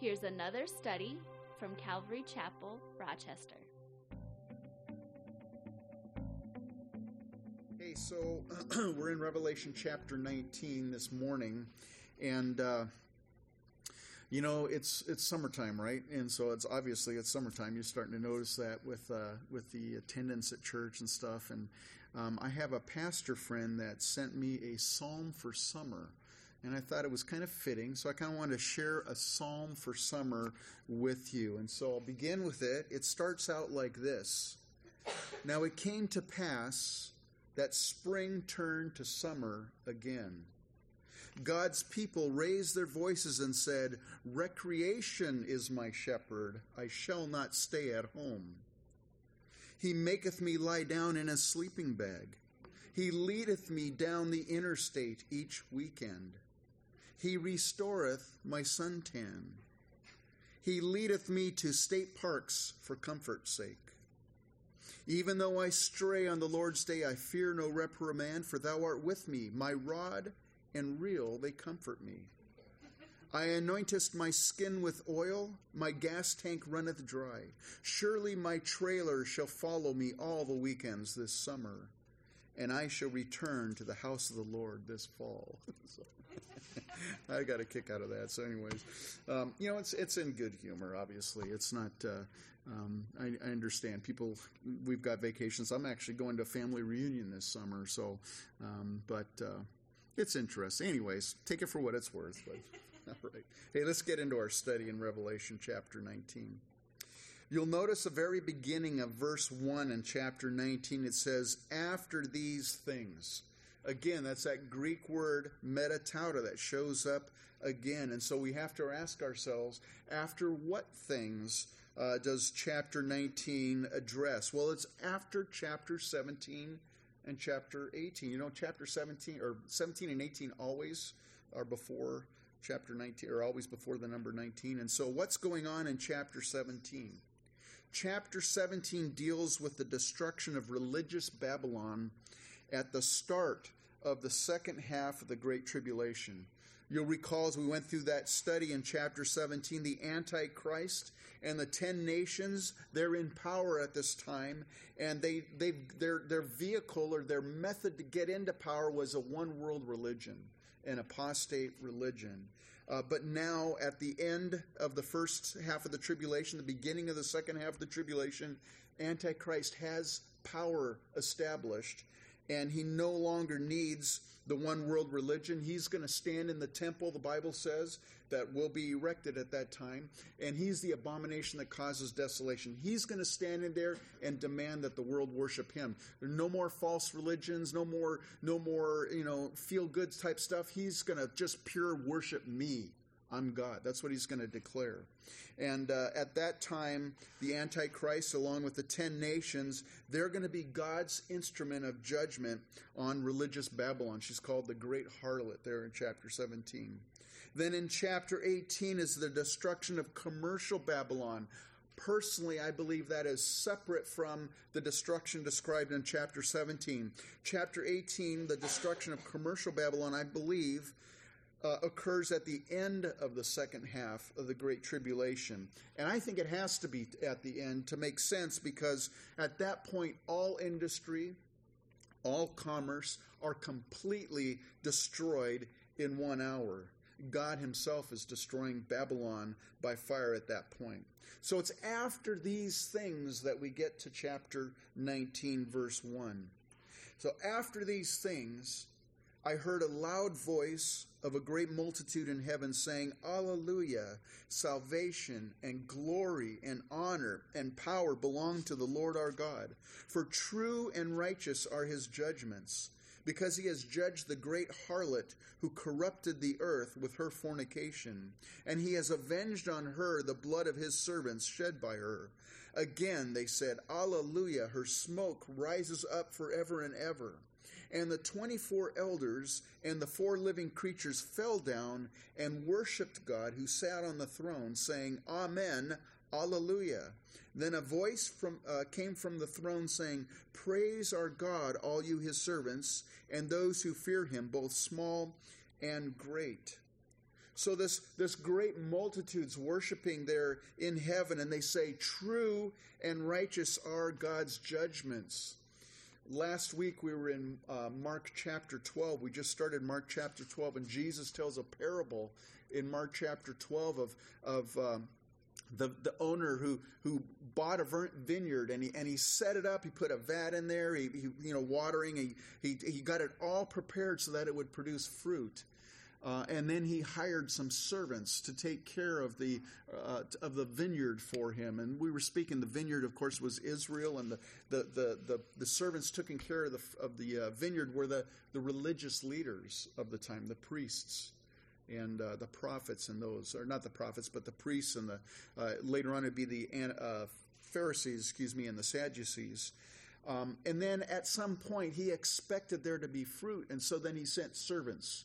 Here's another study from Calvary Chapel, Rochester. Hey, so we're in Revelation chapter 19 this morning, and uh, you know it's it's summertime, right? And so it's obviously it's summertime. You're starting to notice that with uh, with the attendance at church and stuff. And um, I have a pastor friend that sent me a psalm for summer and I thought it was kind of fitting. So I kind of wanted to share a psalm for summer with you. And so I'll begin with it. It starts out like this Now it came to pass that spring turned to summer again. God's people raised their voices and said, Recreation is my shepherd, I shall not stay at home. He maketh me lie down in a sleeping bag. He leadeth me down the interstate each weekend. He restoreth my suntan. He leadeth me to state parks for comfort's sake. Even though I stray on the Lord's day, I fear no reprimand, for thou art with me. My rod and reel, they comfort me. I anointest my skin with oil, my gas tank runneth dry. Surely my trailer shall follow me all the weekends this summer, and I shall return to the house of the Lord this fall. I got a kick out of that. So, anyways, um, you know, it's it's in good humor. Obviously, it's not. Uh, um, I, I, understand people. We've got vacations. I'm actually going to a family reunion this summer. So, um, but uh, it's interesting. Anyways, take it for what it's worth. But all right. Hey, let's get into our study in Revelation chapter 19. You'll notice the very beginning of verse 1 in chapter 19. It says, After these things. Again, that's that Greek word meta tauta that shows up again. And so we have to ask ourselves after what things uh, does chapter 19 address? Well, it's after chapter 17 and chapter 18. You know, chapter 17 or 17 and 18 always are before chapter 19 or always before the number 19. And so what's going on in chapter 17? Chapter 17 deals with the destruction of religious Babylon at the start of the second half of the Great Tribulation. You'll recall as we went through that study in chapter 17, the Antichrist and the ten nations, they're in power at this time, and they, they, their, their vehicle or their method to get into power was a one world religion, an apostate religion. Uh, but now, at the end of the first half of the tribulation, the beginning of the second half of the tribulation, Antichrist has power established, and he no longer needs the one world religion. He's going to stand in the temple, the Bible says, that will be erected at that time, and he's the abomination that causes desolation. He's going to stand in there and demand that the world worship him. There are no more false religions, no more no more, you know, feel good type stuff. He's going to just pure worship me. I'm God. That's what he's going to declare. And uh, at that time, the Antichrist, along with the ten nations, they're going to be God's instrument of judgment on religious Babylon. She's called the Great Harlot there in chapter 17. Then in chapter 18 is the destruction of commercial Babylon. Personally, I believe that is separate from the destruction described in chapter 17. Chapter 18, the destruction of commercial Babylon, I believe, uh, occurs at the end of the second half of the Great Tribulation. And I think it has to be at the end to make sense because at that point, all industry, all commerce are completely destroyed in one hour. God Himself is destroying Babylon by fire at that point. So it's after these things that we get to chapter 19, verse 1. So after these things, I heard a loud voice of a great multitude in heaven saying, Alleluia! Salvation and glory and honor and power belong to the Lord our God. For true and righteous are his judgments, because he has judged the great harlot who corrupted the earth with her fornication, and he has avenged on her the blood of his servants shed by her. Again they said, Alleluia! Her smoke rises up forever and ever. And the 24 elders and the four living creatures fell down and worshiped God who sat on the throne, saying, Amen, Alleluia. Then a voice from, uh, came from the throne saying, Praise our God, all you his servants, and those who fear him, both small and great. So this, this great multitudes worshiping there in heaven, and they say, True and righteous are God's judgments. Last week we were in uh, Mark chapter 12. We just started Mark chapter 12, and Jesus tells a parable in Mark chapter 12 of, of um, the, the owner who, who bought a vineyard and he, and he set it up. He put a vat in there, he, he you know, watering. He, he, he got it all prepared so that it would produce fruit. Uh, and then he hired some servants to take care of the uh, of the vineyard for him. And we were speaking. The vineyard, of course, was Israel, and the the the the, the servants taking care of the of the uh, vineyard were the the religious leaders of the time, the priests and uh, the prophets and those, or not the prophets, but the priests and the uh, later on it'd be the uh, Pharisees, excuse me, and the Sadducees. Um, and then at some point he expected there to be fruit, and so then he sent servants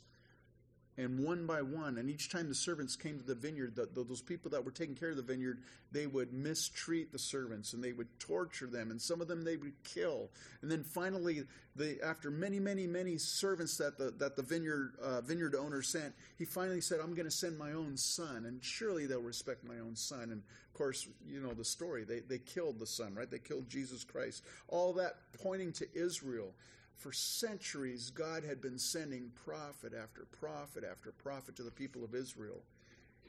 and one by one, and each time the servants came to the vineyard, the, the, those people that were taking care of the vineyard, they would mistreat the servants and they would torture them, and some of them they would kill. And then finally, the, after many, many, many servants that the, that the vineyard, uh, vineyard owner sent, he finally said, I'm going to send my own son, and surely they'll respect my own son. And of course, you know the story. They, they killed the son, right? They killed Jesus Christ. All that pointing to Israel for centuries, God had been sending prophet after prophet after prophet to the people of Israel.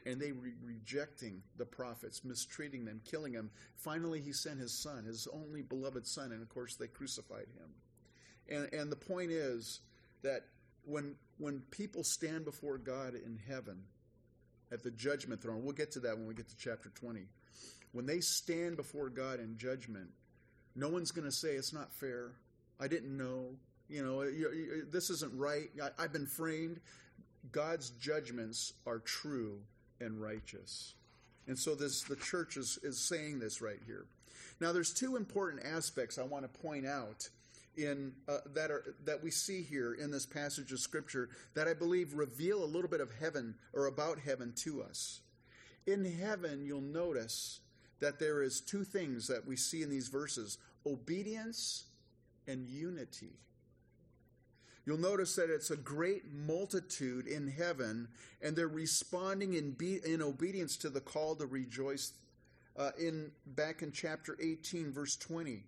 And they were rejecting the prophets, mistreating them, killing them. Finally, he sent his son, his only beloved son, and of course, they crucified him. And, and the point is that when, when people stand before God in heaven at the judgment throne, we'll get to that when we get to chapter 20. When they stand before God in judgment, no one's going to say it's not fair. I didn't know. You know, this isn't right. I, have been framed. God's judgments are true and righteous. And so this the church is, is saying this right here. Now there's two important aspects I want to point out in uh, that are that we see here in this passage of scripture that I believe reveal a little bit of heaven or about heaven to us. In heaven, you'll notice that there is two things that we see in these verses: obedience and unity. You'll notice that it's a great multitude in heaven, and they're responding in, be, in obedience to the call to rejoice. Uh, in back in chapter 18, verse 20,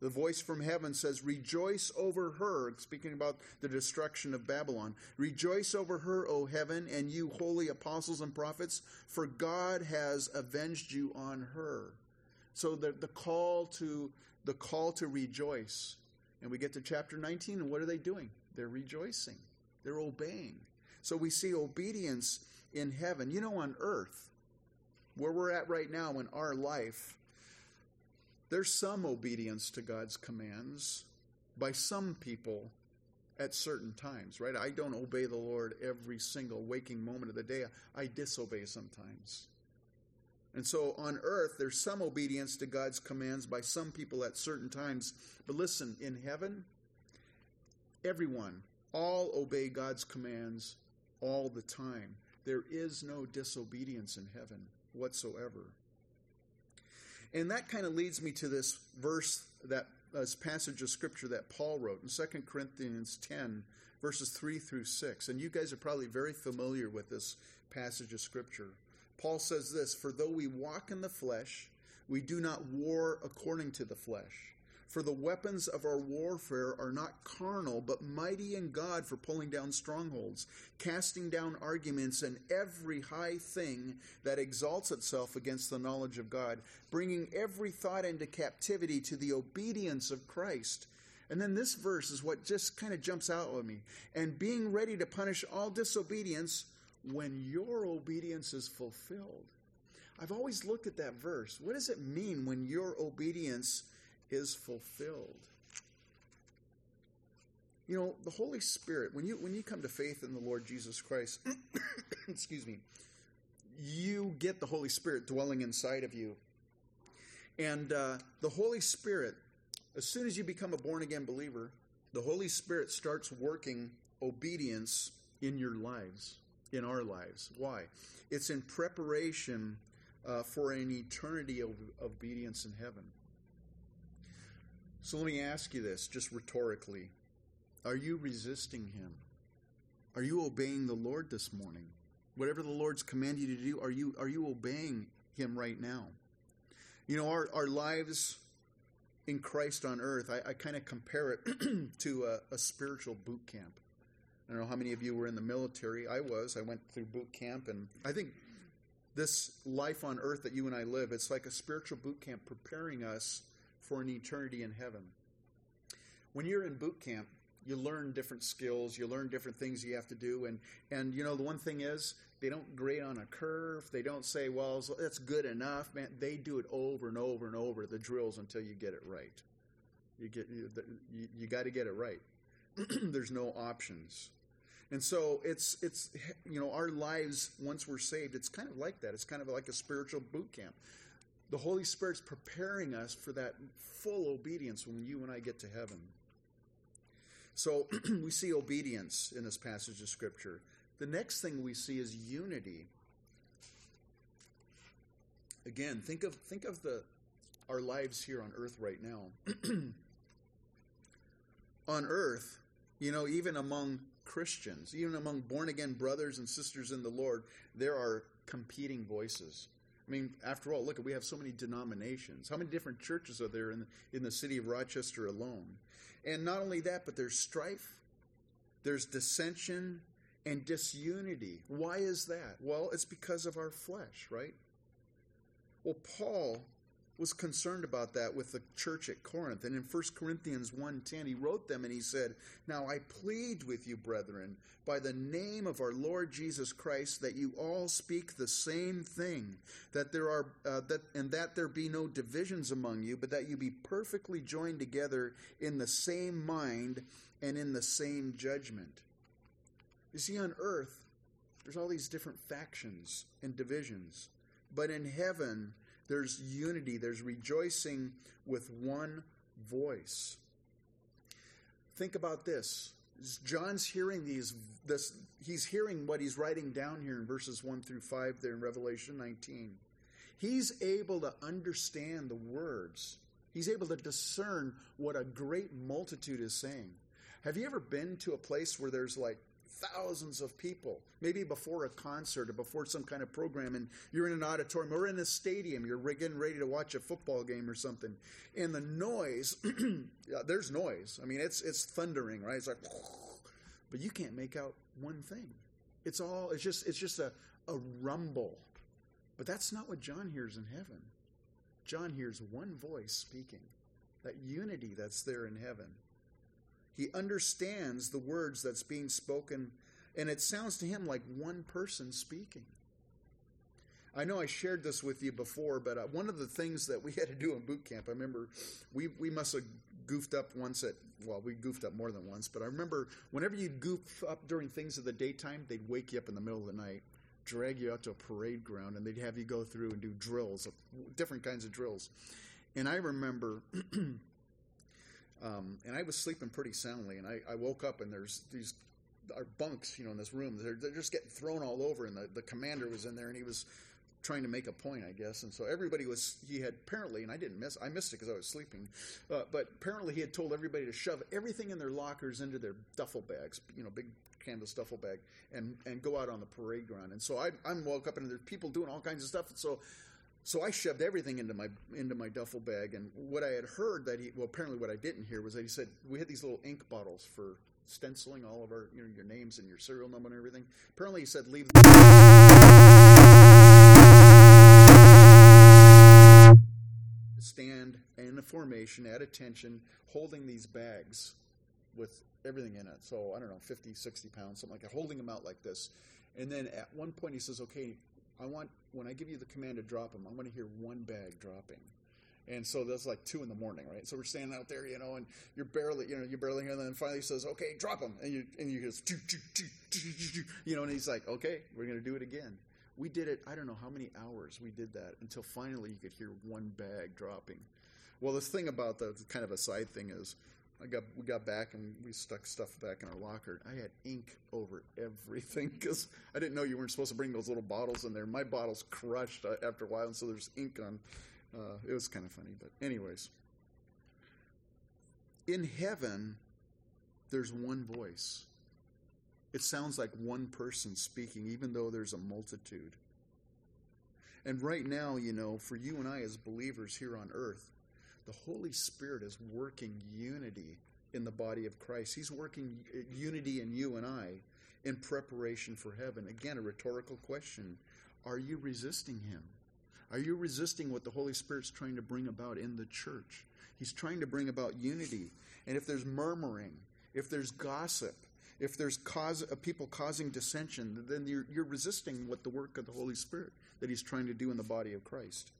the voice from heaven says, "Rejoice over her." Speaking about the destruction of Babylon, rejoice over her, O heaven, and you holy apostles and prophets, for God has avenged you on her. So the, the call to the call to rejoice and we get to chapter 19, and what are they doing? They're rejoicing, they're obeying. So we see obedience in heaven. You know, on earth, where we're at right now in our life, there's some obedience to God's commands by some people at certain times, right? I don't obey the Lord every single waking moment of the day. I disobey sometimes. And so on earth, there's some obedience to God's commands by some people at certain times. But listen, in heaven, everyone, all obey God's commands all the time. There is no disobedience in heaven whatsoever. And that kind of leads me to this verse, that uh, this passage of scripture that Paul wrote in 2 Corinthians 10, verses 3 through 6. And you guys are probably very familiar with this passage of scripture. Paul says this For though we walk in the flesh, we do not war according to the flesh. For the weapons of our warfare are not carnal, but mighty in God for pulling down strongholds, casting down arguments and every high thing that exalts itself against the knowledge of God, bringing every thought into captivity to the obedience of Christ. And then this verse is what just kind of jumps out at me. And being ready to punish all disobedience when your obedience is fulfilled. I've always looked at that verse. What does it mean when your obedience is fulfilled? You know, the Holy Spirit, when you when you come to faith in the Lord Jesus Christ, excuse me, you get the Holy Spirit dwelling inside of you. And uh, the Holy Spirit, as soon as you become a born again believer, the Holy Spirit starts working obedience in your lives in our lives. Why? It's in preparation uh, for an eternity of obedience in heaven. So let me ask you this, just rhetorically. Are you resisting him? Are you obeying the Lord this morning? Whatever the Lord's commanded you to do, are you are you obeying Him right now? You know, our our lives in Christ on earth, I, I kind of compare it to a, a spiritual boot camp. I don't know how many of you were in the military. I was. I went through boot camp, and I think this life on earth that you and I live, it's like a spiritual boot camp preparing us for an eternity in heaven. When you're in boot camp, you learn different skills, you learn different things you have to do, and and you know the one thing is they don't grade on a curve. They don't say, "Well, that's good enough." Man, they do it over and over and over the drills until you get it right. You get you, you, you got to get it right. There's no options. And so it's it's you know our lives once we're saved, it's kind of like that. It's kind of like a spiritual boot camp. The Holy Spirit's preparing us for that full obedience when you and I get to heaven. So we see obedience in this passage of Scripture. The next thing we see is unity. Again, think of think of the our lives here on earth right now. on earth, you know, even among Christians, even among born again brothers and sisters in the Lord, there are competing voices. I mean, after all, look, we have so many denominations. How many different churches are there in, in the city of Rochester alone? And not only that, but there's strife, there's dissension, and disunity. Why is that? Well, it's because of our flesh, right? Well, Paul was concerned about that with the church at Corinth. And in 1 Corinthians 1:10 he wrote them and he said, "Now I plead with you, brethren, by the name of our Lord Jesus Christ that you all speak the same thing, that there are uh, that and that there be no divisions among you, but that you be perfectly joined together in the same mind and in the same judgment." You see on earth there's all these different factions and divisions, but in heaven there's unity, there's rejoicing with one voice. Think about this. John's hearing these this he's hearing what he's writing down here in verses 1 through 5 there in Revelation 19. He's able to understand the words. He's able to discern what a great multitude is saying. Have you ever been to a place where there's like thousands of people, maybe before a concert or before some kind of program, and you're in an auditorium or in a stadium, you're getting ready to watch a football game or something, and the noise, there's noise. I mean, it's it's thundering, right? It's like, but you can't make out one thing. It's all it's just it's just a, a rumble. But that's not what John hears in heaven. John hears one voice speaking. That unity that's there in heaven. He understands the words that's being spoken, and it sounds to him like one person speaking. I know I shared this with you before, but uh, one of the things that we had to do in boot camp, I remember we, we must have goofed up once at, well, we goofed up more than once, but I remember whenever you'd goof up during things of the daytime, they'd wake you up in the middle of the night, drag you out to a parade ground, and they'd have you go through and do drills, different kinds of drills. And I remember Um, and I was sleeping pretty soundly, and I, I, woke up and there's these our bunks, you know, in this room. They're, they're just getting thrown all over, and the, the commander was in there, and he was trying to make a point, I guess. And so everybody was, he had apparently, and I didn't miss, I missed it because I was sleeping, uh, but apparently he had told everybody to shove everything in their lockers into their duffel bags, you know, big canvas duffel bag, and, and go out on the parade ground. And so I, I'm woke up and there's people doing all kinds of stuff. And so so I shoved everything into my into my duffel bag, and what I had heard that he well apparently what I didn't hear was that he said we had these little ink bottles for stenciling all of our you know your names and your serial number and everything. Apparently he said leave. The stand in a formation at attention, holding these bags with everything in it. So I don't know, 50, 60 pounds, something like that, holding them out like this. And then at one point he says, "Okay, I want when I give you the command to drop them, I want to hear one bag dropping. And so that's like two in the morning, right? So we're standing out there, you know, and you're barely, you know, you're barely here. And then finally he says, "Okay, drop them," and you and you just, you know, and he's like, "Okay, we're to do it again." We did it. I don't know how many hours we did that until finally you could hear one bag dropping. Well, the thing about the kind of a side thing is, I got we got back and we stuck stuff back in our locker. I had ink over everything because I didn't know you weren't supposed to bring those little bottles in there. My bottles crushed uh, after a while, and so there's ink on. Uh, it was kind of funny, but anyways, in heaven, there's one voice. It sounds like one person speaking, even though there's a multitude. And right now, you know, for you and I as believers here on earth, the Holy Spirit is working unity in the body of Christ. He's working unity in you and I in preparation for heaven. Again, a rhetorical question Are you resisting Him? Are you resisting what the Holy Spirit's trying to bring about in the church? He's trying to bring about unity. And if there's murmuring, if there's gossip, if there's cause, uh, people causing dissension, then you're, you're resisting what the work of the Holy Spirit that He's trying to do in the body of Christ.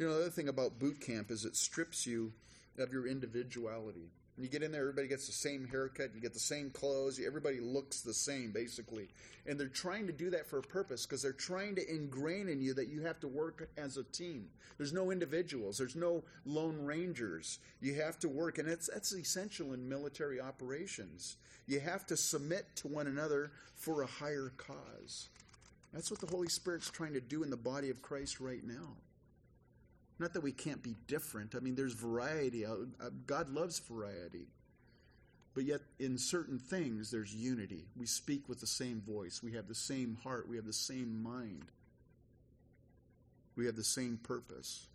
You know, the other thing about boot camp is it strips you of your individuality. When you get in there, everybody gets the same haircut, you get the same clothes, everybody looks the same, basically. And they're trying to do that for a purpose because they're trying to ingrain in you that you have to work as a team. There's no individuals, there's no lone rangers. You have to work, and it's, that's essential in military operations. You have to submit to one another for a higher cause. That's what the Holy Spirit's trying to do in the body of Christ right now. Not that we can't be different. I mean, there's variety. Uh, uh, God loves variety. But yet, in certain things, there's unity. We speak with the same voice. We have the same heart. We have the same mind. We have the same purpose.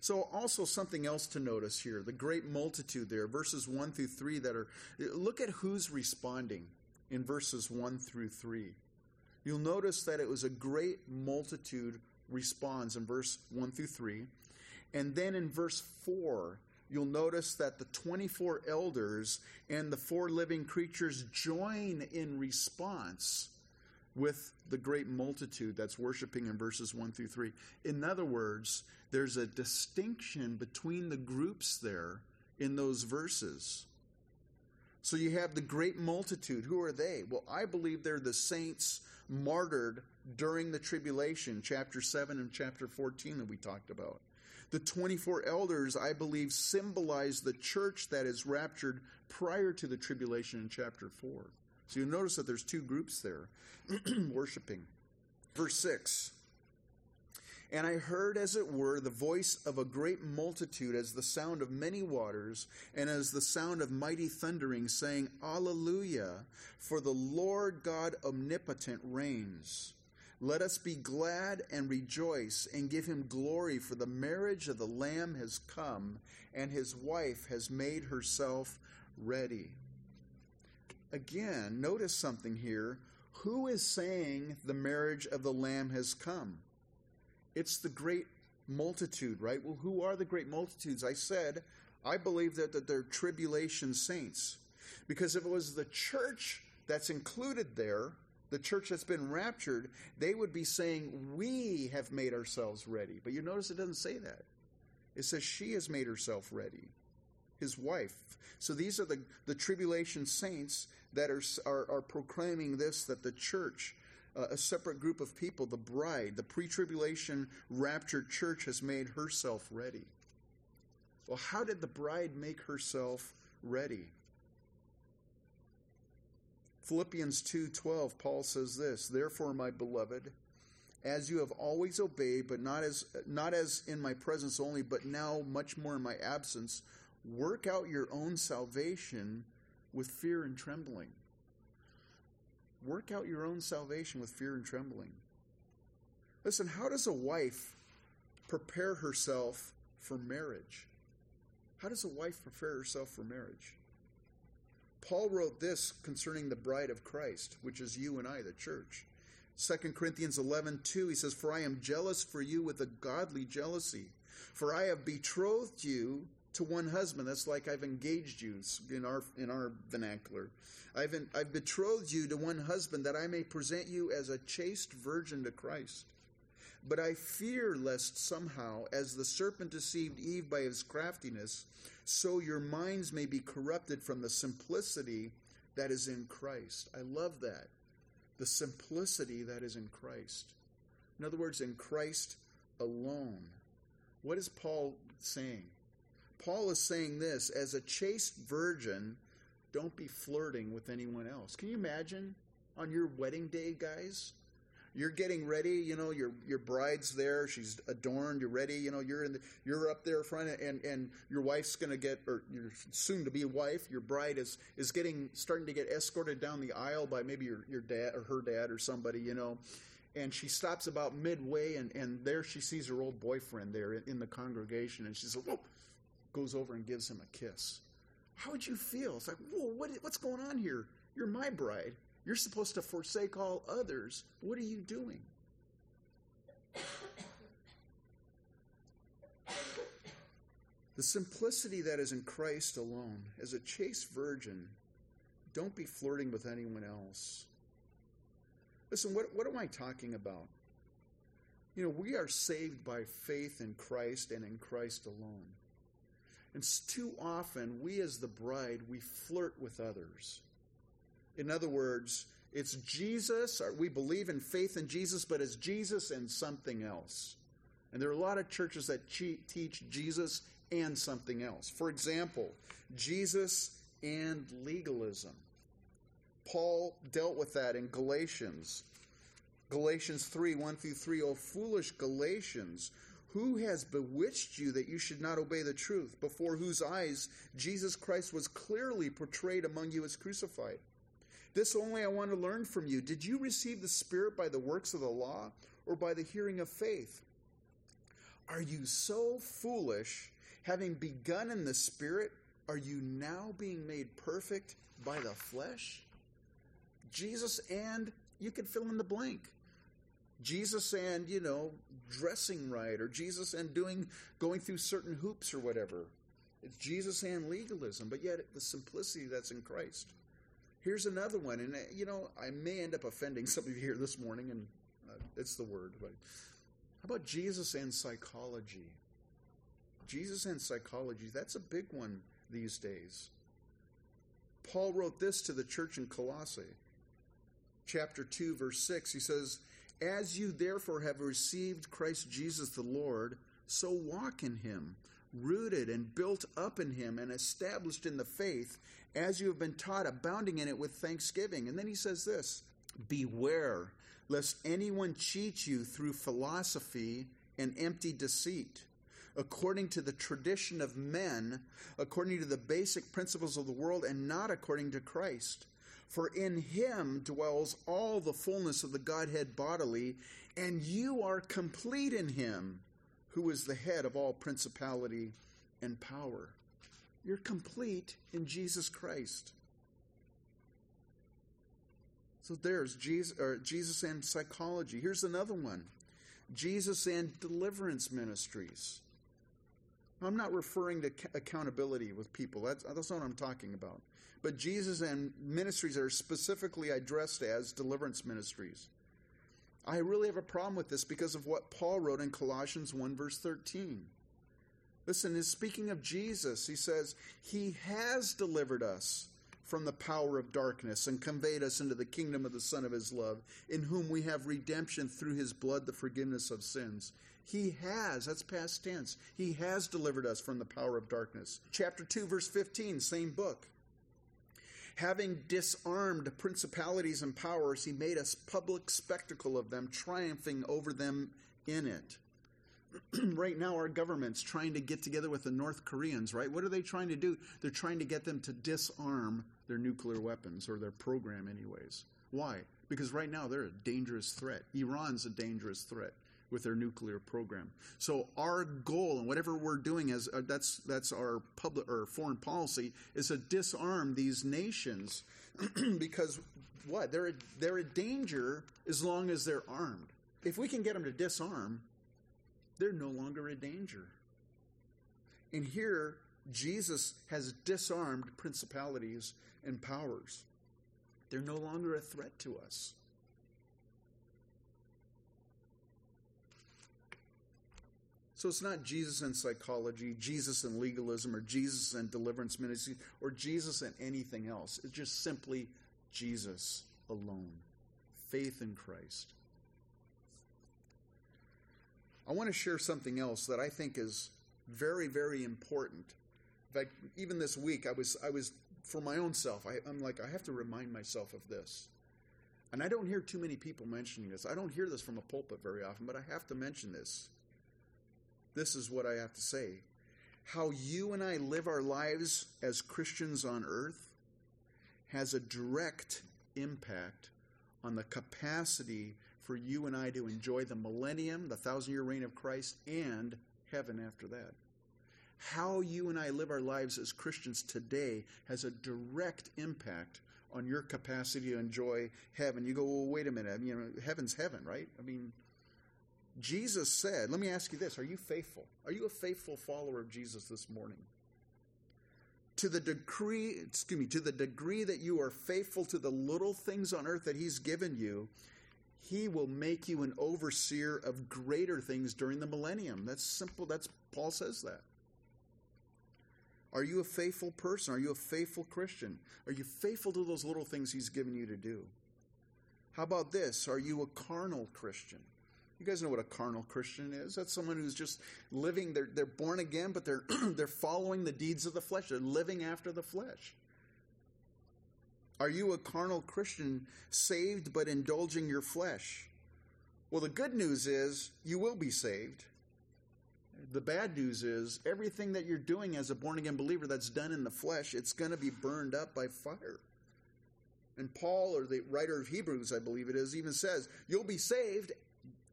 So, also something else to notice here the great multitude there, verses 1 through 3 that are. Look at who's responding in verses 1 through 3. You'll notice that it was a great multitude responds in verse 1 through 3. And then in verse 4, you'll notice that the 24 elders and the four living creatures join in response with the great multitude that's worshiping in verses 1 through 3. In other words, there's a distinction between the groups there in those verses. So you have the great multitude. Who are they? Well, I believe they're the saints martyred during the tribulation, chapter 7 and chapter 14 that we talked about. The 24 elders, I believe, symbolize the church that is raptured prior to the tribulation in chapter 4. So you notice that there's two groups there worshiping. Verse 6 And I heard, as it were, the voice of a great multitude, as the sound of many waters, and as the sound of mighty thundering, saying, Alleluia, for the Lord God omnipotent reigns. Let us be glad and rejoice and give him glory, for the marriage of the Lamb has come, and his wife has made herself ready. Again, notice something here. Who is saying the marriage of the Lamb has come? It's the great multitude, right? Well, who are the great multitudes? I said, I believe that, that they're tribulation saints. Because if it was the church that's included there, the church that's been raptured, they would be saying, We have made ourselves ready. But you notice it doesn't say that. It says she has made herself ready, his wife. So these are the, the tribulation saints that are, are, are proclaiming this that the church, uh, a separate group of people, the bride, the pre tribulation raptured church has made herself ready. Well, how did the bride make herself ready? Philippians 2:12 Paul says this, "Therefore my beloved, as you have always obeyed, but not as not as in my presence only, but now much more in my absence, work out your own salvation with fear and trembling." Work out your own salvation with fear and trembling. Listen, how does a wife prepare herself for marriage? How does a wife prepare herself for marriage? Paul wrote this concerning the bride of Christ, which is you and I, the church. 2 Corinthians 11, 2, he says, For I am jealous for you with a godly jealousy. For I have betrothed you to one husband. That's like I've engaged you in our, in our vernacular. I've, in, I've betrothed you to one husband that I may present you as a chaste virgin to Christ. But I fear lest somehow, as the serpent deceived Eve by his craftiness, so your minds may be corrupted from the simplicity that is in Christ. I love that. The simplicity that is in Christ. In other words, in Christ alone. What is Paul saying? Paul is saying this as a chaste virgin, don't be flirting with anyone else. Can you imagine on your wedding day, guys? you're getting ready. You know, your your bride's there. She's adorned. You're ready. You know, you're in. The, you're up there front, and and your wife's going to get, or your soon to be wife, your bride is is getting starting to get escorted down the aisle by maybe your your dad or her dad or somebody. You know, and she stops about midway, and and there she sees her old boyfriend there in, in the congregation, and she says, "Whoa," goes over and gives him a kiss. How would you feel? It's like, whoa, what, what's going on here? You're my bride. You're supposed to forsake all others. What are you doing? The simplicity that is in Christ alone, as a chaste virgin, don't be flirting with anyone else. Listen, what, what am I talking about? You know, we are saved by faith in Christ and in Christ alone. And too often, we as the bride, we flirt with others. In other words, it's Jesus, we believe in faith in Jesus, but it's Jesus and something else. And there are a lot of churches that teach Jesus and something else. For example, Jesus and legalism. Paul dealt with that in Galatians. Galatians 3 1 through 3. Oh, foolish Galatians, who has bewitched you that you should not obey the truth, before whose eyes Jesus Christ was clearly portrayed among you as crucified? This only I want to learn from you. Did you receive the Spirit by the works of the law or by the hearing of faith? Are you so foolish, having begun in the Spirit, are you now being made perfect by the flesh? Jesus and you can fill in the blank. Jesus and, you know, dressing right, or Jesus and doing, going through certain hoops or whatever. It's Jesus and legalism, but yet the simplicity that's in Christ. Here's another one, and, uh, you know, I may end up offending some of you here this morning, and uh, it's the word, but how about Jesus and psychology? Jesus and psychology, that's a big one these days. Paul wrote this to the church in Colossae, chapter 2, verse 6. He says, as you therefore have received Christ Jesus the Lord, so walk in him, rooted and built up in him and established in the faith, as you have been taught, abounding in it with thanksgiving. And then he says this Beware lest anyone cheat you through philosophy and empty deceit, according to the tradition of men, according to the basic principles of the world, and not according to Christ. For in him dwells all the fullness of the Godhead bodily, and you are complete in him, who is the head of all principality and power. You're complete in Jesus Christ. So there's Jesus, Jesus and psychology. Here's another one Jesus and deliverance ministries. I'm not referring to accountability with people. That's, that's not what I'm talking about but Jesus and ministries are specifically addressed as deliverance ministries. I really have a problem with this because of what Paul wrote in Colossians 1, verse 13. Listen, is speaking of Jesus, he says, He has delivered us from the power of darkness and conveyed us into the kingdom of the Son of His love, in whom we have redemption through His blood, the forgiveness of sins. He has, that's past tense, He has delivered us from the power of darkness. Chapter 2, verse 15, same book. Having disarmed principalities and powers, he made a public spectacle of them, triumphing over them in it. right now, our government's trying to get together with the North Koreans, right? What are they trying to do? They're trying to get them to disarm their nuclear weapons, or their program, anyways. Why? Because right now they're a dangerous threat. Iran's a dangerous threat with their nuclear program. So our goal and whatever we're doing as uh, that's that's our public or foreign policy is to disarm these nations because what they're a, they're a danger as long as they're armed. If we can get them to disarm, they're no longer a danger. And here Jesus has disarmed principalities and powers. They're no longer a threat to us. So it's not Jesus and psychology, Jesus and legalism, or Jesus and deliverance ministry, or Jesus and anything else. It's just simply Jesus alone. Faith in Christ. I want to share something else that I think is very, very important. In fact, even this week, I was, I was for my own self, I, I'm like, I have to remind myself of this. and I don't hear too many people mentioning this. I don't hear this from a pulpit very often, but I have to mention this. This is what I have to say. How you and I live our lives as Christians on earth has a direct impact on the capacity for you and I to enjoy the millennium, the thousand year reign of Christ, and heaven after that. How you and I live our lives as Christians today has a direct impact on your capacity to enjoy heaven. You go, well, wait a minute. You know, heaven's heaven, right? I mean, Jesus said, let me ask you this Are you faithful? Are you a faithful follower of Jesus this morning? To the degree, excuse me, to the degree that you are faithful to the little things on earth that He's given you, He will make you an overseer of greater things during the millennium. That's simple. That's Paul says that. Are you a faithful person? Are you a faithful Christian? Are you faithful to those little things He's given you to do? How about this? Are you a carnal Christian? You guys know what a carnal Christian is? That's someone who's just living, they're, they're born again, but they're, they're following the deeds of the flesh. They're living after the flesh. Are you a carnal Christian, saved but indulging your flesh? Well, the good news is you will be saved. The bad news is everything that you're doing as a born again believer that's done in the flesh, it's going to be burned up by fire. And Paul, or the writer of Hebrews, I believe it is, even says, You'll be saved,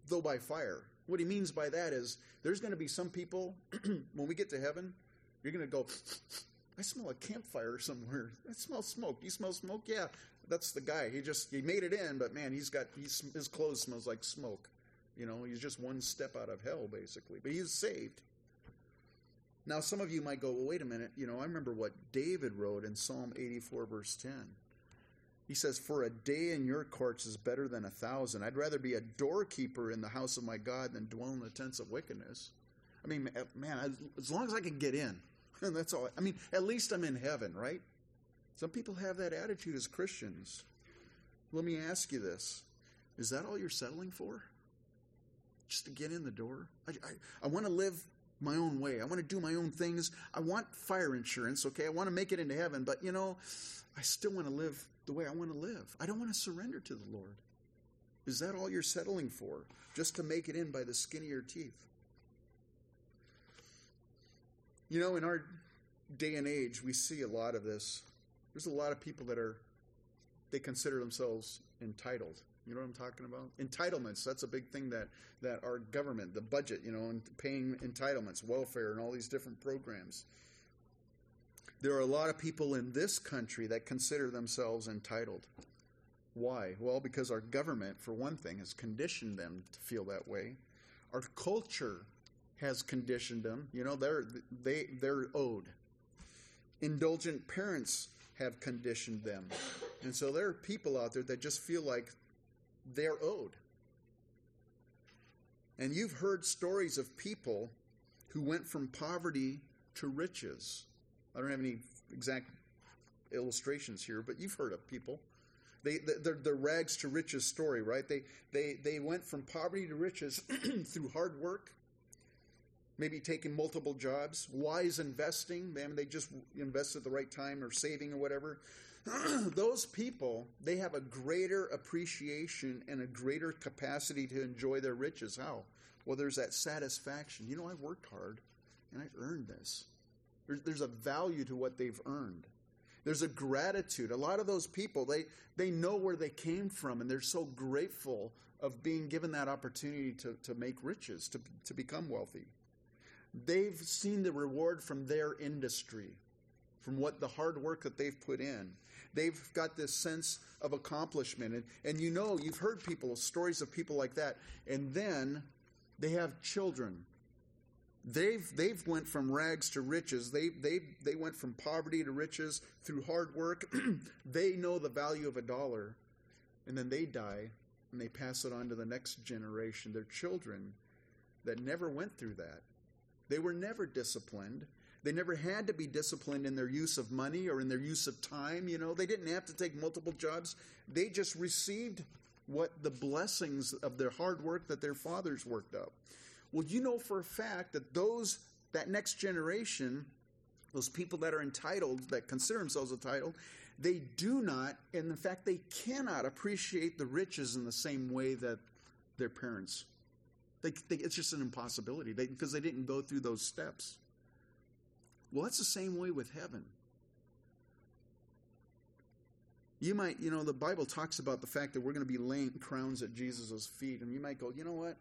though by fire. What he means by that is there's going to be some people, when we get to heaven, you're going to go, I smell a campfire somewhere. I smell smoke. You smell smoke? Yeah, that's the guy. He just he made it in, but man, he's got he's, his clothes smells like smoke. You know, he's just one step out of hell, basically. But he's saved. Now, some of you might go, well, wait a minute. You know, I remember what David wrote in Psalm 84, verse 10. He says, For a day in your courts is better than a thousand. I'd rather be a doorkeeper in the house of my God than dwell in the tents of wickedness. I mean, man, as long as I can get in, that's all. I mean, at least I'm in heaven, right? Some people have that attitude as Christians. Let me ask you this Is that all you're settling for? just to get in the door. I, I, I want to live my own way. I want to do my own things. I want fire insurance, okay? I want to make it into heaven, but you know, I still want to live the way I want to live. I don't want to surrender to the Lord. Is that all you're settling for? Just to make it in by the skin of your teeth? You know, in our day and age, we see a lot of this. There's a lot of people that are, they consider themselves entitled. You know what I'm talking about? Entitlements. That's a big thing that, that our government, the budget, you know, and paying entitlements, welfare, and all these different programs. There are a lot of people in this country that consider themselves entitled. Why? Well, because our government, for one thing, has conditioned them to feel that way. Our culture has conditioned them. You know, they're they they're owed. Indulgent parents have conditioned them. And so there are people out there that just feel like they're owed. And you've heard stories of people who went from poverty to riches. I don't have any exact illustrations here, but you've heard of people. They, they're the rags to riches story, right? They, they, they went from poverty to riches through hard work, maybe taking multiple jobs, wise investing. Man, they just invested at the right time or saving or whatever. those people, they have a greater appreciation and a greater capacity to enjoy their riches. How? Well, there's that satisfaction. You know, I worked hard and I earned this. There's, there's a value to what they've earned. There's a gratitude. A lot of those people, they, they know where they came from and they're so grateful of being given that opportunity to, to make riches, to, to become wealthy. They've seen the reward from their industry, from what the hard work that they've put in. They've got this sense of accomplishment. And, and you know, you've heard people, stories of people like that. And then they have children. They've, they've went from rags to riches. They, they, they went from poverty to riches through hard work. they know the value of a dollar. And then they die and they pass it on to the next generation, their children that never went through that. They were never disciplined. They never had to be disciplined in their use of money or in their use of time. You know, they didn't have to take multiple jobs. They just received what the blessings of their hard work that their fathers worked up. Well, you know for a fact that those, that next generation, those people that are entitled, that consider themselves entitled, they do not, and in fact, they cannot appreciate the riches in the same way that their parents. They, they, it's just an impossibility they, because they didn't go through those steps. Well, that's the same way with heaven. You might, you know, the Bible talks about the fact that we're going to be laying crowns at Jesus' feet, and you might go, you know what?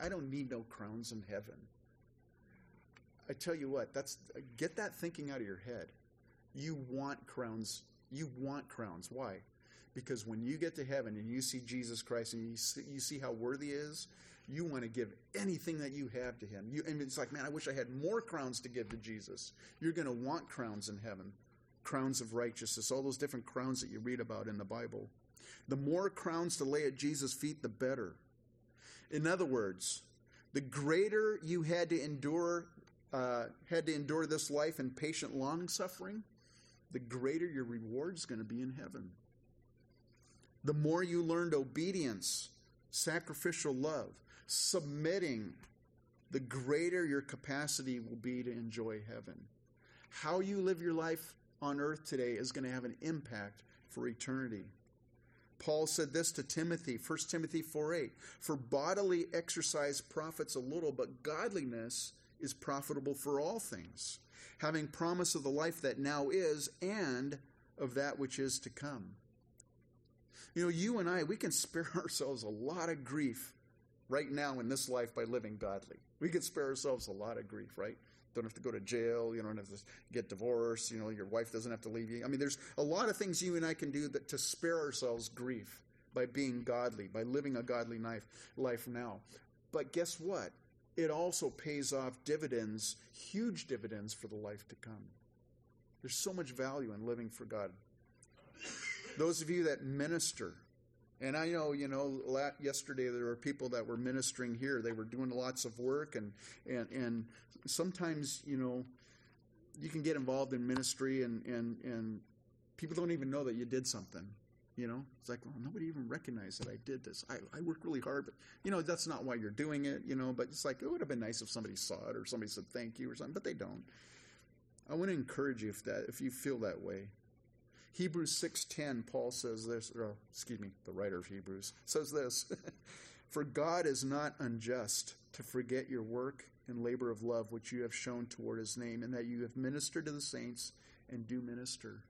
I, don't need no crowns in heaven. I tell you what, that's get that thinking out of your head. You want crowns. You want crowns. Why? Because when you get to heaven and you see Jesus Christ and you see, you see how worthy he is, you want to give anything that you have to him. You, and it's like, man, I wish I had more crowns to give to Jesus. You're going to want crowns in heaven crowns of righteousness, all those different crowns that you read about in the Bible. The more crowns to lay at Jesus' feet, the better. In other words, the greater you had to endure uh, had to endure this life in patient long suffering, the greater your reward is going to be in heaven. The more you learned obedience, sacrificial love, submitting, the greater your capacity will be to enjoy heaven. How you live your life on earth today is going to have an impact for eternity. Paul said this to Timothy, 1 Timothy 4 8. For bodily exercise profits a little, but godliness is profitable for all things, having promise of the life that now is and of that which is to come. You know, you and I, we can spare ourselves a lot of grief right now in this life by living godly. We can spare ourselves a lot of grief, right? Don't have to go to jail. You don't have to get divorced. You know, your wife doesn't have to leave you. I mean, there's a lot of things you and I can do that to spare ourselves grief by being godly, by living a godly life, life now. But guess what? It also pays off dividends, huge dividends for the life to come. There's so much value in living for God. Those of you that minister, and I know, you know, yesterday there were people that were ministering here. They were doing lots of work, and and and sometimes, you know, you can get involved in ministry, and and and people don't even know that you did something. You know, it's like, well, nobody even recognized that I did this. I, I worked really hard, but you know, that's not why you're doing it. You know, but it's like it would have been nice if somebody saw it or somebody said thank you or something, but they don't. I want to encourage you if that if you feel that way. Hebrews six ten, Paul says this. Or, excuse me, the writer of Hebrews says this: For God is not unjust to forget your work and labor of love which you have shown toward His name, and that you have ministered to the saints and do minister.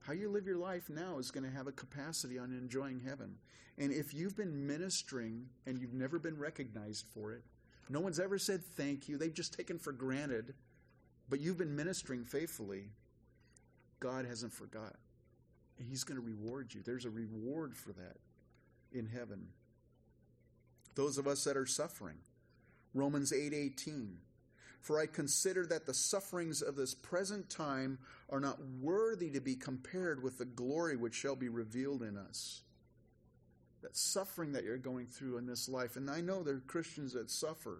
How you live your life now is going to have a capacity on enjoying heaven. And if you've been ministering and you've never been recognized for it, no one's ever said thank you, they've just taken for granted, but you've been ministering faithfully, God hasn't forgot. And He's going to reward you. There's a reward for that in heaven. Those of us that are suffering, Romans 8:18. For I consider that the sufferings of this present time are not worthy to be compared with the glory which shall be revealed in us. That suffering that you're going through in this life, and I know there are Christians that suffer.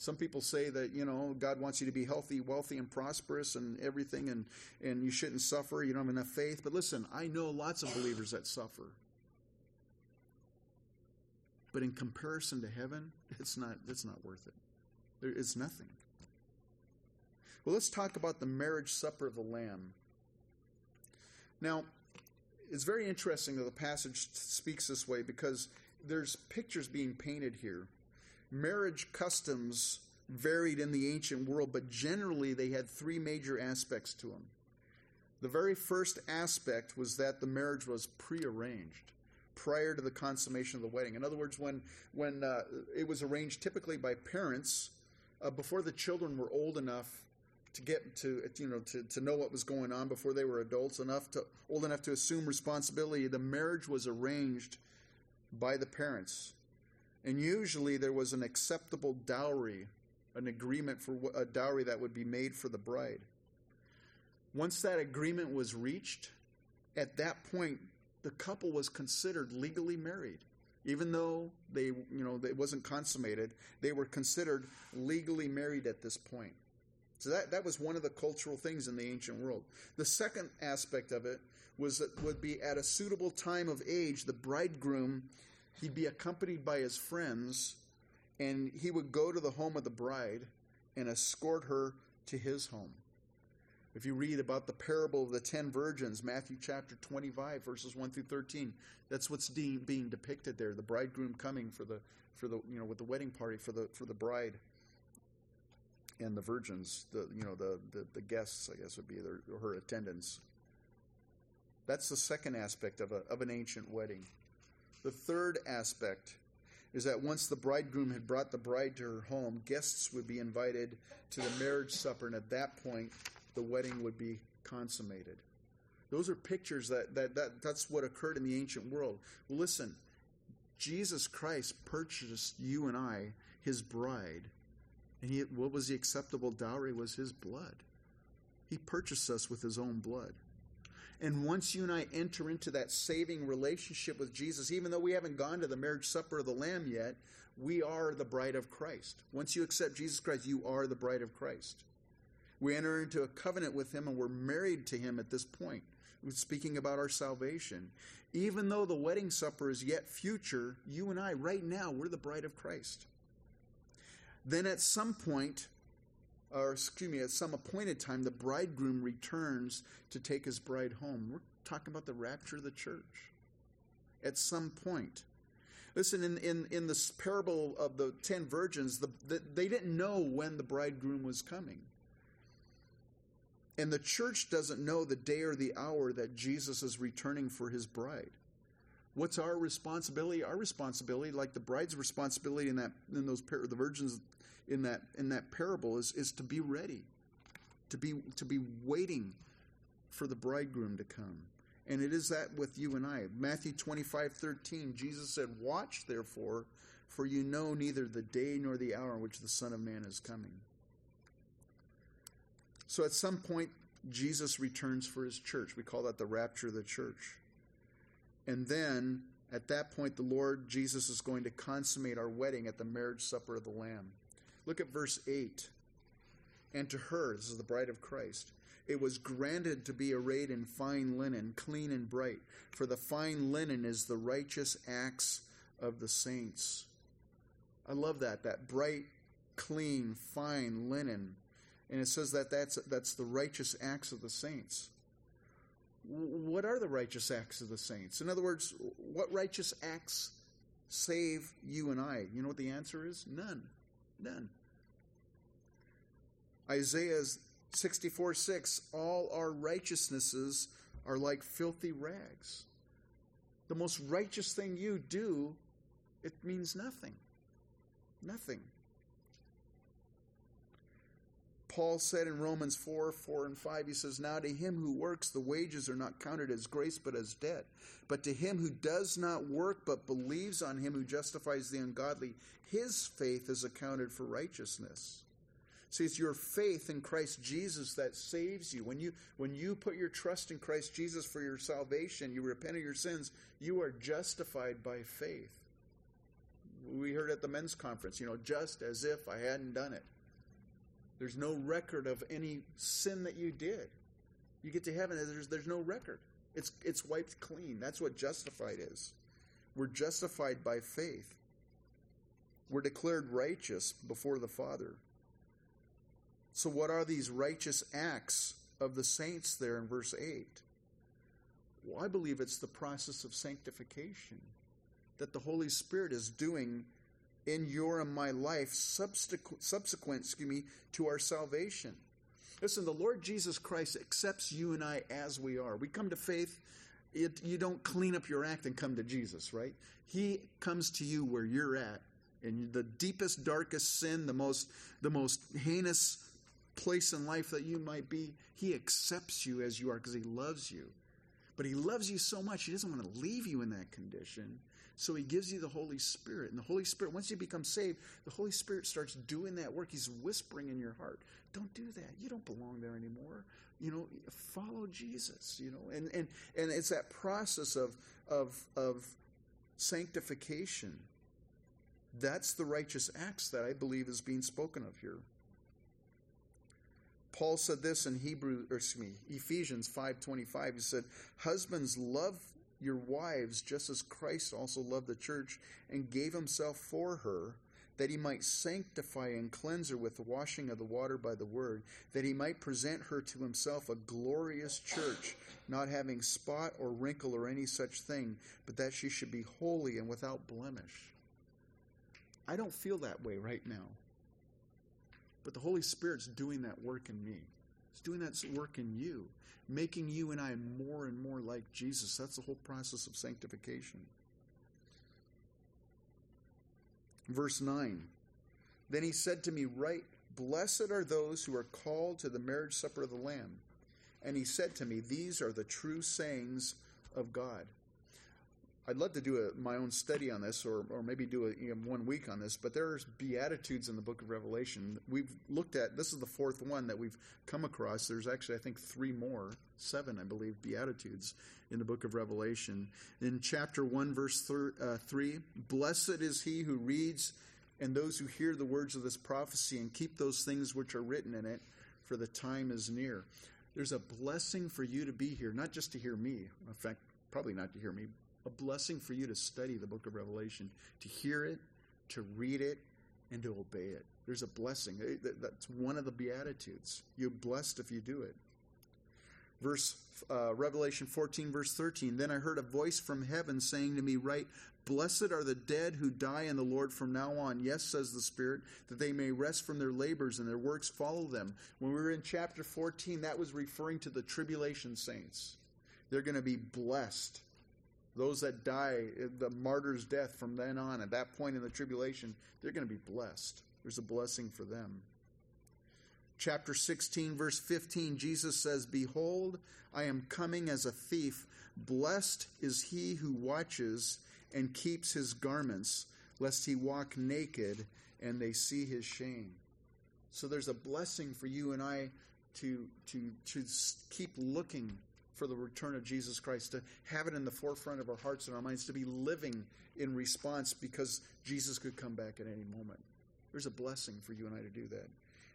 Some people say that, you know, God wants you to be healthy, wealthy, and prosperous and everything, and, and you shouldn't suffer. You don't have enough faith. But listen, I know lots of believers that suffer. But in comparison to heaven, it's not, it's not worth it. It's nothing. Well, let's talk about the marriage supper of the Lamb. Now, it's very interesting that the passage speaks this way because there's pictures being painted here. Marriage customs varied in the ancient world, but generally they had three major aspects to them. The very first aspect was that the marriage was prearranged prior to the consummation of the wedding. In other words, when when uh, it was arranged typically by parents uh, before the children were old enough to get to you know to, to know what was going on before they were adults enough to old enough to assume responsibility the marriage was arranged by the parents and usually there was an acceptable dowry an agreement for a dowry that would be made for the bride. Once that agreement was reached at that point the couple was considered legally married. Even though they you know it wasn't consummated they were considered legally married at this point. So that, that was one of the cultural things in the ancient world. The second aspect of it was that would be at a suitable time of age, the bridegroom, he'd be accompanied by his friends, and he would go to the home of the bride and escort her to his home. If you read about the parable of the ten virgins, Matthew chapter 25, verses 1 through 13, that's what's de- being depicted there. The bridegroom coming for the, for the, you know, with the wedding party for the, for the bride and the virgins, the, you know, the, the, the guests, I guess would be their, her attendants. That's the second aspect of, a, of an ancient wedding. The third aspect is that once the bridegroom had brought the bride to her home, guests would be invited to the marriage supper, and at that point, the wedding would be consummated. Those are pictures that, that, that that's what occurred in the ancient world. Well, listen, Jesus Christ purchased you and I, his bride, and he, what was the acceptable dowry was his blood. He purchased us with his own blood. And once you and I enter into that saving relationship with Jesus, even though we haven't gone to the marriage supper of the Lamb yet, we are the bride of Christ. Once you accept Jesus Christ, you are the bride of Christ. We enter into a covenant with Him and we're married to Him at this point. We're speaking about our salvation. Even though the wedding supper is yet future, you and I, right now, we're the bride of Christ. Then at some point, or excuse me, at some appointed time, the bridegroom returns to take his bride home. We're talking about the rapture of the church. At some point. Listen, in, in, in this parable of the ten virgins, the, the, they didn't know when the bridegroom was coming. And the church doesn't know the day or the hour that Jesus is returning for his bride. What's our responsibility? Our responsibility, like the bride's responsibility in that in those par- the virgins in that in that parable, is is to be ready, to be to be waiting for the bridegroom to come. And it is that with you and I. Matthew 25, 13, Jesus said, Watch therefore, for you know neither the day nor the hour in which the Son of Man is coming. So at some point, Jesus returns for his church. We call that the rapture of the church. And then at that point, the Lord Jesus is going to consummate our wedding at the marriage supper of the Lamb. Look at verse 8. And to her, this is the bride of Christ, it was granted to be arrayed in fine linen, clean and bright, for the fine linen is the righteous acts of the saints. I love that, that bright, clean, fine linen and it says that that's, that's the righteous acts of the saints. What are the righteous acts of the saints? In other words, what righteous acts save you and I? You know what the answer is? None. None. Isaiah 64 6 All our righteousnesses are like filthy rags. The most righteous thing you do, it means nothing. Nothing. Paul said in Romans 4 4 and 5, he says, Now to him who works, the wages are not counted as grace, but as debt. But to him who does not work, but believes on him who justifies the ungodly, his faith is accounted for righteousness. See, it's your faith in Christ Jesus that saves you. When you when you put your trust in Christ Jesus for your salvation, you repent of your sins, you are justified by faith. We heard at the men's conference, you know, just as if I hadn't done it. There's no record of any sin that you did. You get to heaven, there's, there's no record. It's, it's wiped clean. That's what justified is. We're justified by faith. We're declared righteous before the Father. So, what are these righteous acts of the saints there in verse 8? Well, I believe it's the process of sanctification that the Holy Spirit is doing in your and my life subsequent, subsequent excuse me, to our salvation. Listen, the Lord Jesus Christ accepts you and I as we are. We come to faith. It, you don't clean up your act and come to Jesus, right? He comes to you where you're at, in the deepest, darkest sin, the most, the most heinous place in life that you might be. He accepts you as you are because He loves you. But He loves you so much, He doesn't want to leave you in that condition. So he gives you the Holy Spirit. And the Holy Spirit, once you become saved, the Holy Spirit starts doing that work. He's whispering in your heart, don't do that. You don't belong there anymore. You know, follow Jesus, you know. And and and it's that process of of of sanctification. That's the righteous acts that I believe is being spoken of here. Paul said this in Hebrew, excuse me, Ephesians 5.25. He said, Husbands, love your wives just as Christ also loved the church and gave himself for her, that he might sanctify and cleanse her with the washing of the water by the word, that he might present her to himself a glorious church, not having spot or wrinkle or any such thing, but that she should be holy and without blemish. I don't feel that way right now. But the Holy Spirit's doing that work in me. He's doing that work in you, making you and I more and more like Jesus. That's the whole process of sanctification. Verse 9 Then he said to me, Write, Blessed are those who are called to the marriage supper of the Lamb. And he said to me, These are the true sayings of God. I'd love to do a, my own study on this, or, or maybe do a, you know, one week on this. But there's beatitudes in the Book of Revelation. We've looked at this is the fourth one that we've come across. There's actually, I think, three more, seven, I believe, beatitudes in the Book of Revelation. In chapter one, verse thir- uh, three, blessed is he who reads and those who hear the words of this prophecy and keep those things which are written in it, for the time is near. There's a blessing for you to be here, not just to hear me. In fact, probably not to hear me, a blessing for you to study the book of Revelation, to hear it, to read it, and to obey it. There's a blessing. That's one of the Beatitudes. You're blessed if you do it. Verse uh, Revelation 14, verse 13. Then I heard a voice from heaven saying to me, Write, Blessed are the dead who die in the Lord from now on. Yes, says the Spirit, that they may rest from their labors and their works follow them. When we were in chapter 14, that was referring to the tribulation saints. They're going to be blessed those that die, eh, the martyr's death from then on, at that point in the tribulation, they're going to be blessed. There's a blessing for them. Chapter 16, verse 15, Jesus says, Behold, I am coming as a thief. Blessed is he who watches and keeps his garments, lest he walk naked and they see his shame. So there's a blessing for you and I to, to, to keep looking for the return of Jesus Christ, to have it in the forefront of our hearts and our minds, to be living in response because Jesus could come back at any moment. There's a blessing for you and I to do that.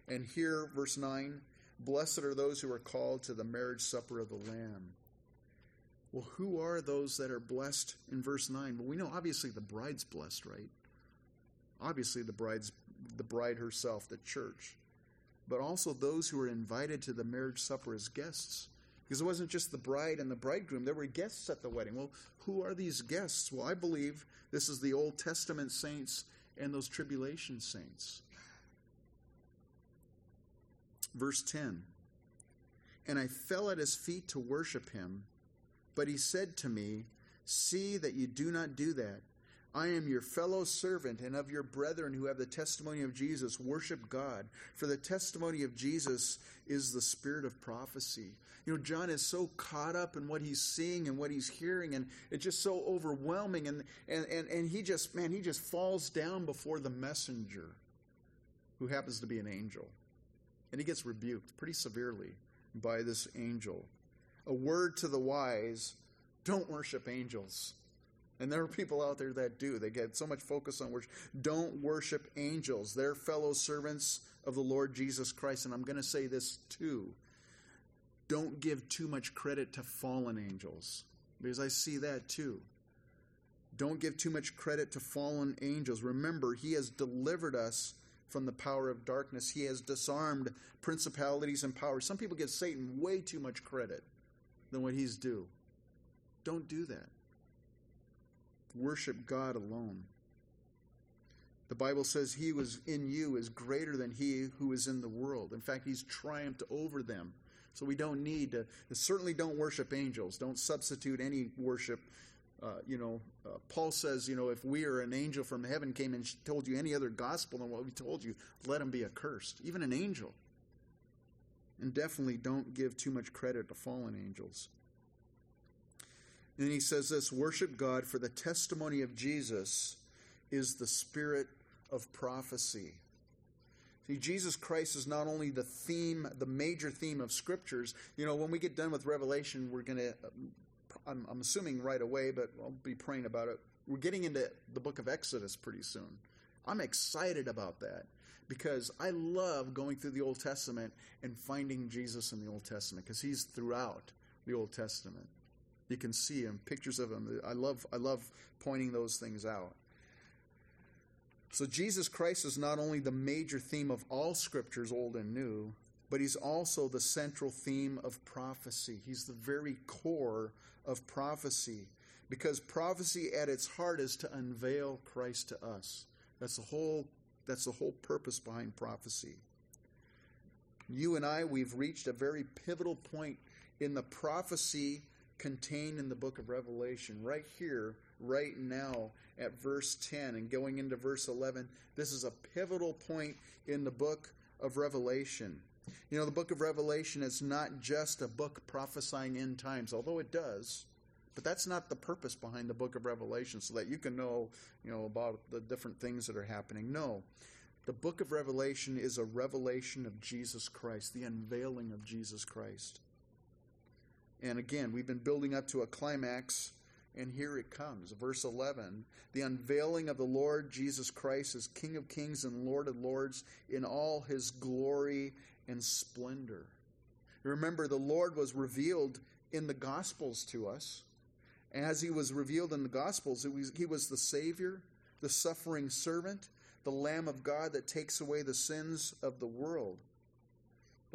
And here, verse 9 Blessed are those who are called to the marriage supper of the Lamb. Well, who are those that are blessed in verse 9? Well, we know obviously the bride's blessed, right? Obviously the bride's the bride herself, the church. But also those who are invited to the marriage supper as guests. Because it wasn't just the bride and the bridegroom, there were guests at the wedding. Well, who are these guests? Well, I believe this is the Old Testament saints and those tribulation saints. Verse 10 And I fell at his feet to worship him, but he said to me, See that you do not do that. I am your fellow servant and of your brethren who have the testimony of Jesus. Worship God, for the testimony of Jesus is the spirit of prophecy. You know, John is so caught up in what he's seeing and what he's hearing, and it's just so overwhelming. And, and, and, and he just, man, he just falls down before the messenger who happens to be an angel. And he gets rebuked pretty severely by this angel. A word to the wise don't worship angels. And there are people out there that do. They get so much focus on worship. Don't worship angels. They're fellow servants of the Lord Jesus Christ. And I'm going to say this too. Don't give too much credit to fallen angels, because I see that too. Don't give too much credit to fallen angels. Remember, He has delivered us from the power of darkness, He has disarmed principalities and powers. Some people give Satan way too much credit than what He's due. Don't do that worship God alone. The Bible says he was in you is greater than he who is in the world. In fact, he's triumphed over them. So we don't need to, certainly don't worship angels. Don't substitute any worship. Uh, you know, uh, Paul says, you know, if we or an angel from heaven came and told you any other gospel than what we told you, let him be accursed. Even an angel. And definitely don't give too much credit to fallen angels. And he says this worship God, for the testimony of Jesus is the spirit of prophecy. See, Jesus Christ is not only the theme, the major theme of scriptures. You know, when we get done with Revelation, we're going to, I'm, I'm assuming right away, but I'll be praying about it. We're getting into the book of Exodus pretty soon. I'm excited about that because I love going through the Old Testament and finding Jesus in the Old Testament because he's throughout the Old Testament. You can see him, pictures of him. I love, I love pointing those things out. So Jesus Christ is not only the major theme of all scriptures, old and new, but he's also the central theme of prophecy. He's the very core of prophecy because prophecy at its heart is to unveil Christ to us. That's the whole that's the whole purpose behind prophecy. You and I we've reached a very pivotal point in the prophecy contained in the book of Revelation right here right now at verse 10 and going into verse 11. This is a pivotal point in the book of Revelation. You know, the book of Revelation is not just a book prophesying end times, although it does. But that's not the purpose behind the book of Revelation, so that you can know, you know, about the different things that are happening. No. The book of Revelation is a revelation of Jesus Christ, the unveiling of Jesus Christ. And again, we've been building up to a climax and here it comes, verse 11. The unveiling of the Lord Jesus Christ as King of kings and Lord of lords in all his glory and splendor. Remember, the Lord was revealed in the Gospels to us. As he was revealed in the Gospels, was, he was the Savior, the suffering servant, the Lamb of God that takes away the sins of the world.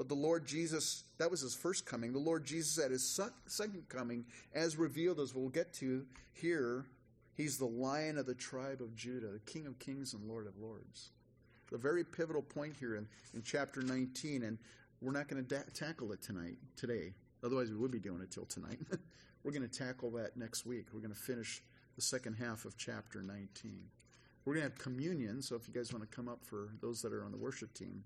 But the Lord Jesus, that was his first coming. The Lord Jesus at his second coming, as revealed as we'll get to here, he's the lion of the tribe of Judah, the King of kings and Lord of lords. The very pivotal point here in, in chapter 19, and we're not going to da- tackle it tonight, today. Otherwise, we would be doing it till tonight. we're going to tackle that next week. We're going to finish the second half of chapter 19. We're going to have communion, so if you guys want to come up for those that are on the worship team.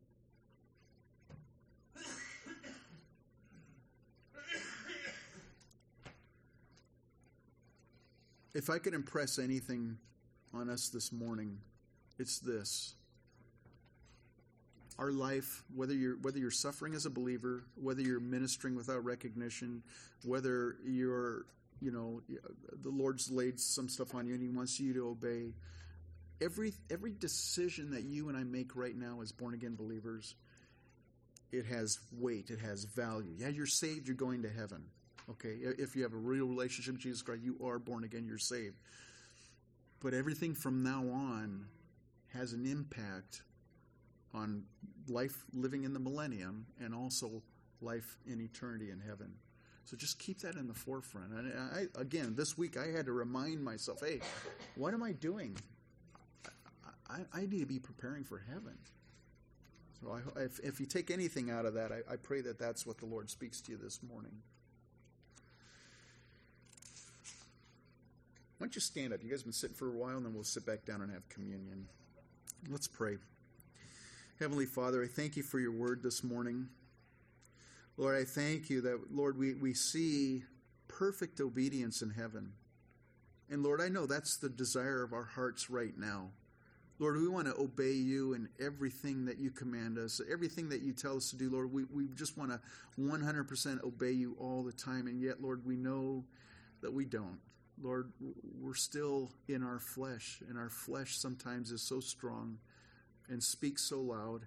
If I could impress anything on us this morning, it's this. Our life, whether you're whether you're suffering as a believer, whether you're ministering without recognition, whether you're you know the Lord's laid some stuff on you and He wants you to obey. Every every decision that you and I make right now as born again believers, it has weight, it has value. Yeah, you're saved, you're going to heaven. Okay, if you have a real relationship with Jesus Christ, you are born again, you're saved. But everything from now on has an impact on life living in the millennium and also life in eternity in heaven. So just keep that in the forefront. And I, again, this week I had to remind myself, hey, what am I doing? I, I need to be preparing for heaven. So I, if, if you take anything out of that, I, I pray that that's what the Lord speaks to you this morning. Why don't you stand up? You guys have been sitting for a while, and then we'll sit back down and have communion. Let's pray. Heavenly Father, I thank you for your word this morning. Lord, I thank you that, Lord, we, we see perfect obedience in heaven. And Lord, I know that's the desire of our hearts right now. Lord, we want to obey you in everything that you command us, everything that you tell us to do, Lord. We, we just want to 100% obey you all the time. And yet, Lord, we know that we don't. Lord, we're still in our flesh, and our flesh sometimes is so strong and speaks so loud.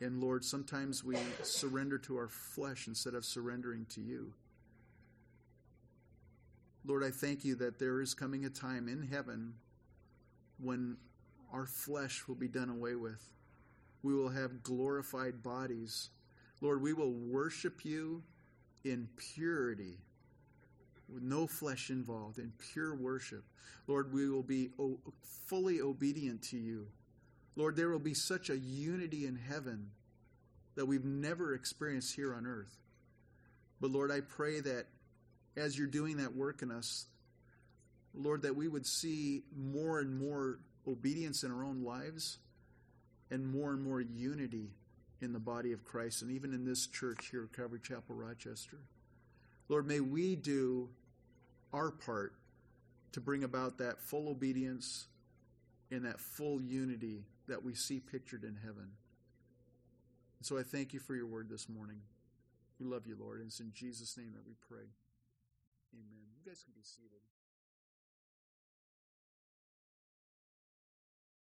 And Lord, sometimes we surrender to our flesh instead of surrendering to you. Lord, I thank you that there is coming a time in heaven when our flesh will be done away with. We will have glorified bodies. Lord, we will worship you in purity with no flesh involved, in pure worship. Lord, we will be fully obedient to you. Lord, there will be such a unity in heaven that we've never experienced here on earth. But Lord, I pray that as you're doing that work in us, Lord, that we would see more and more obedience in our own lives and more and more unity in the body of Christ and even in this church here at Calvary Chapel, Rochester. Lord, may we do our part to bring about that full obedience and that full unity that we see pictured in heaven. And so I thank you for your word this morning. We love you, Lord, and it's in Jesus' name that we pray. Amen. You guys can be seated.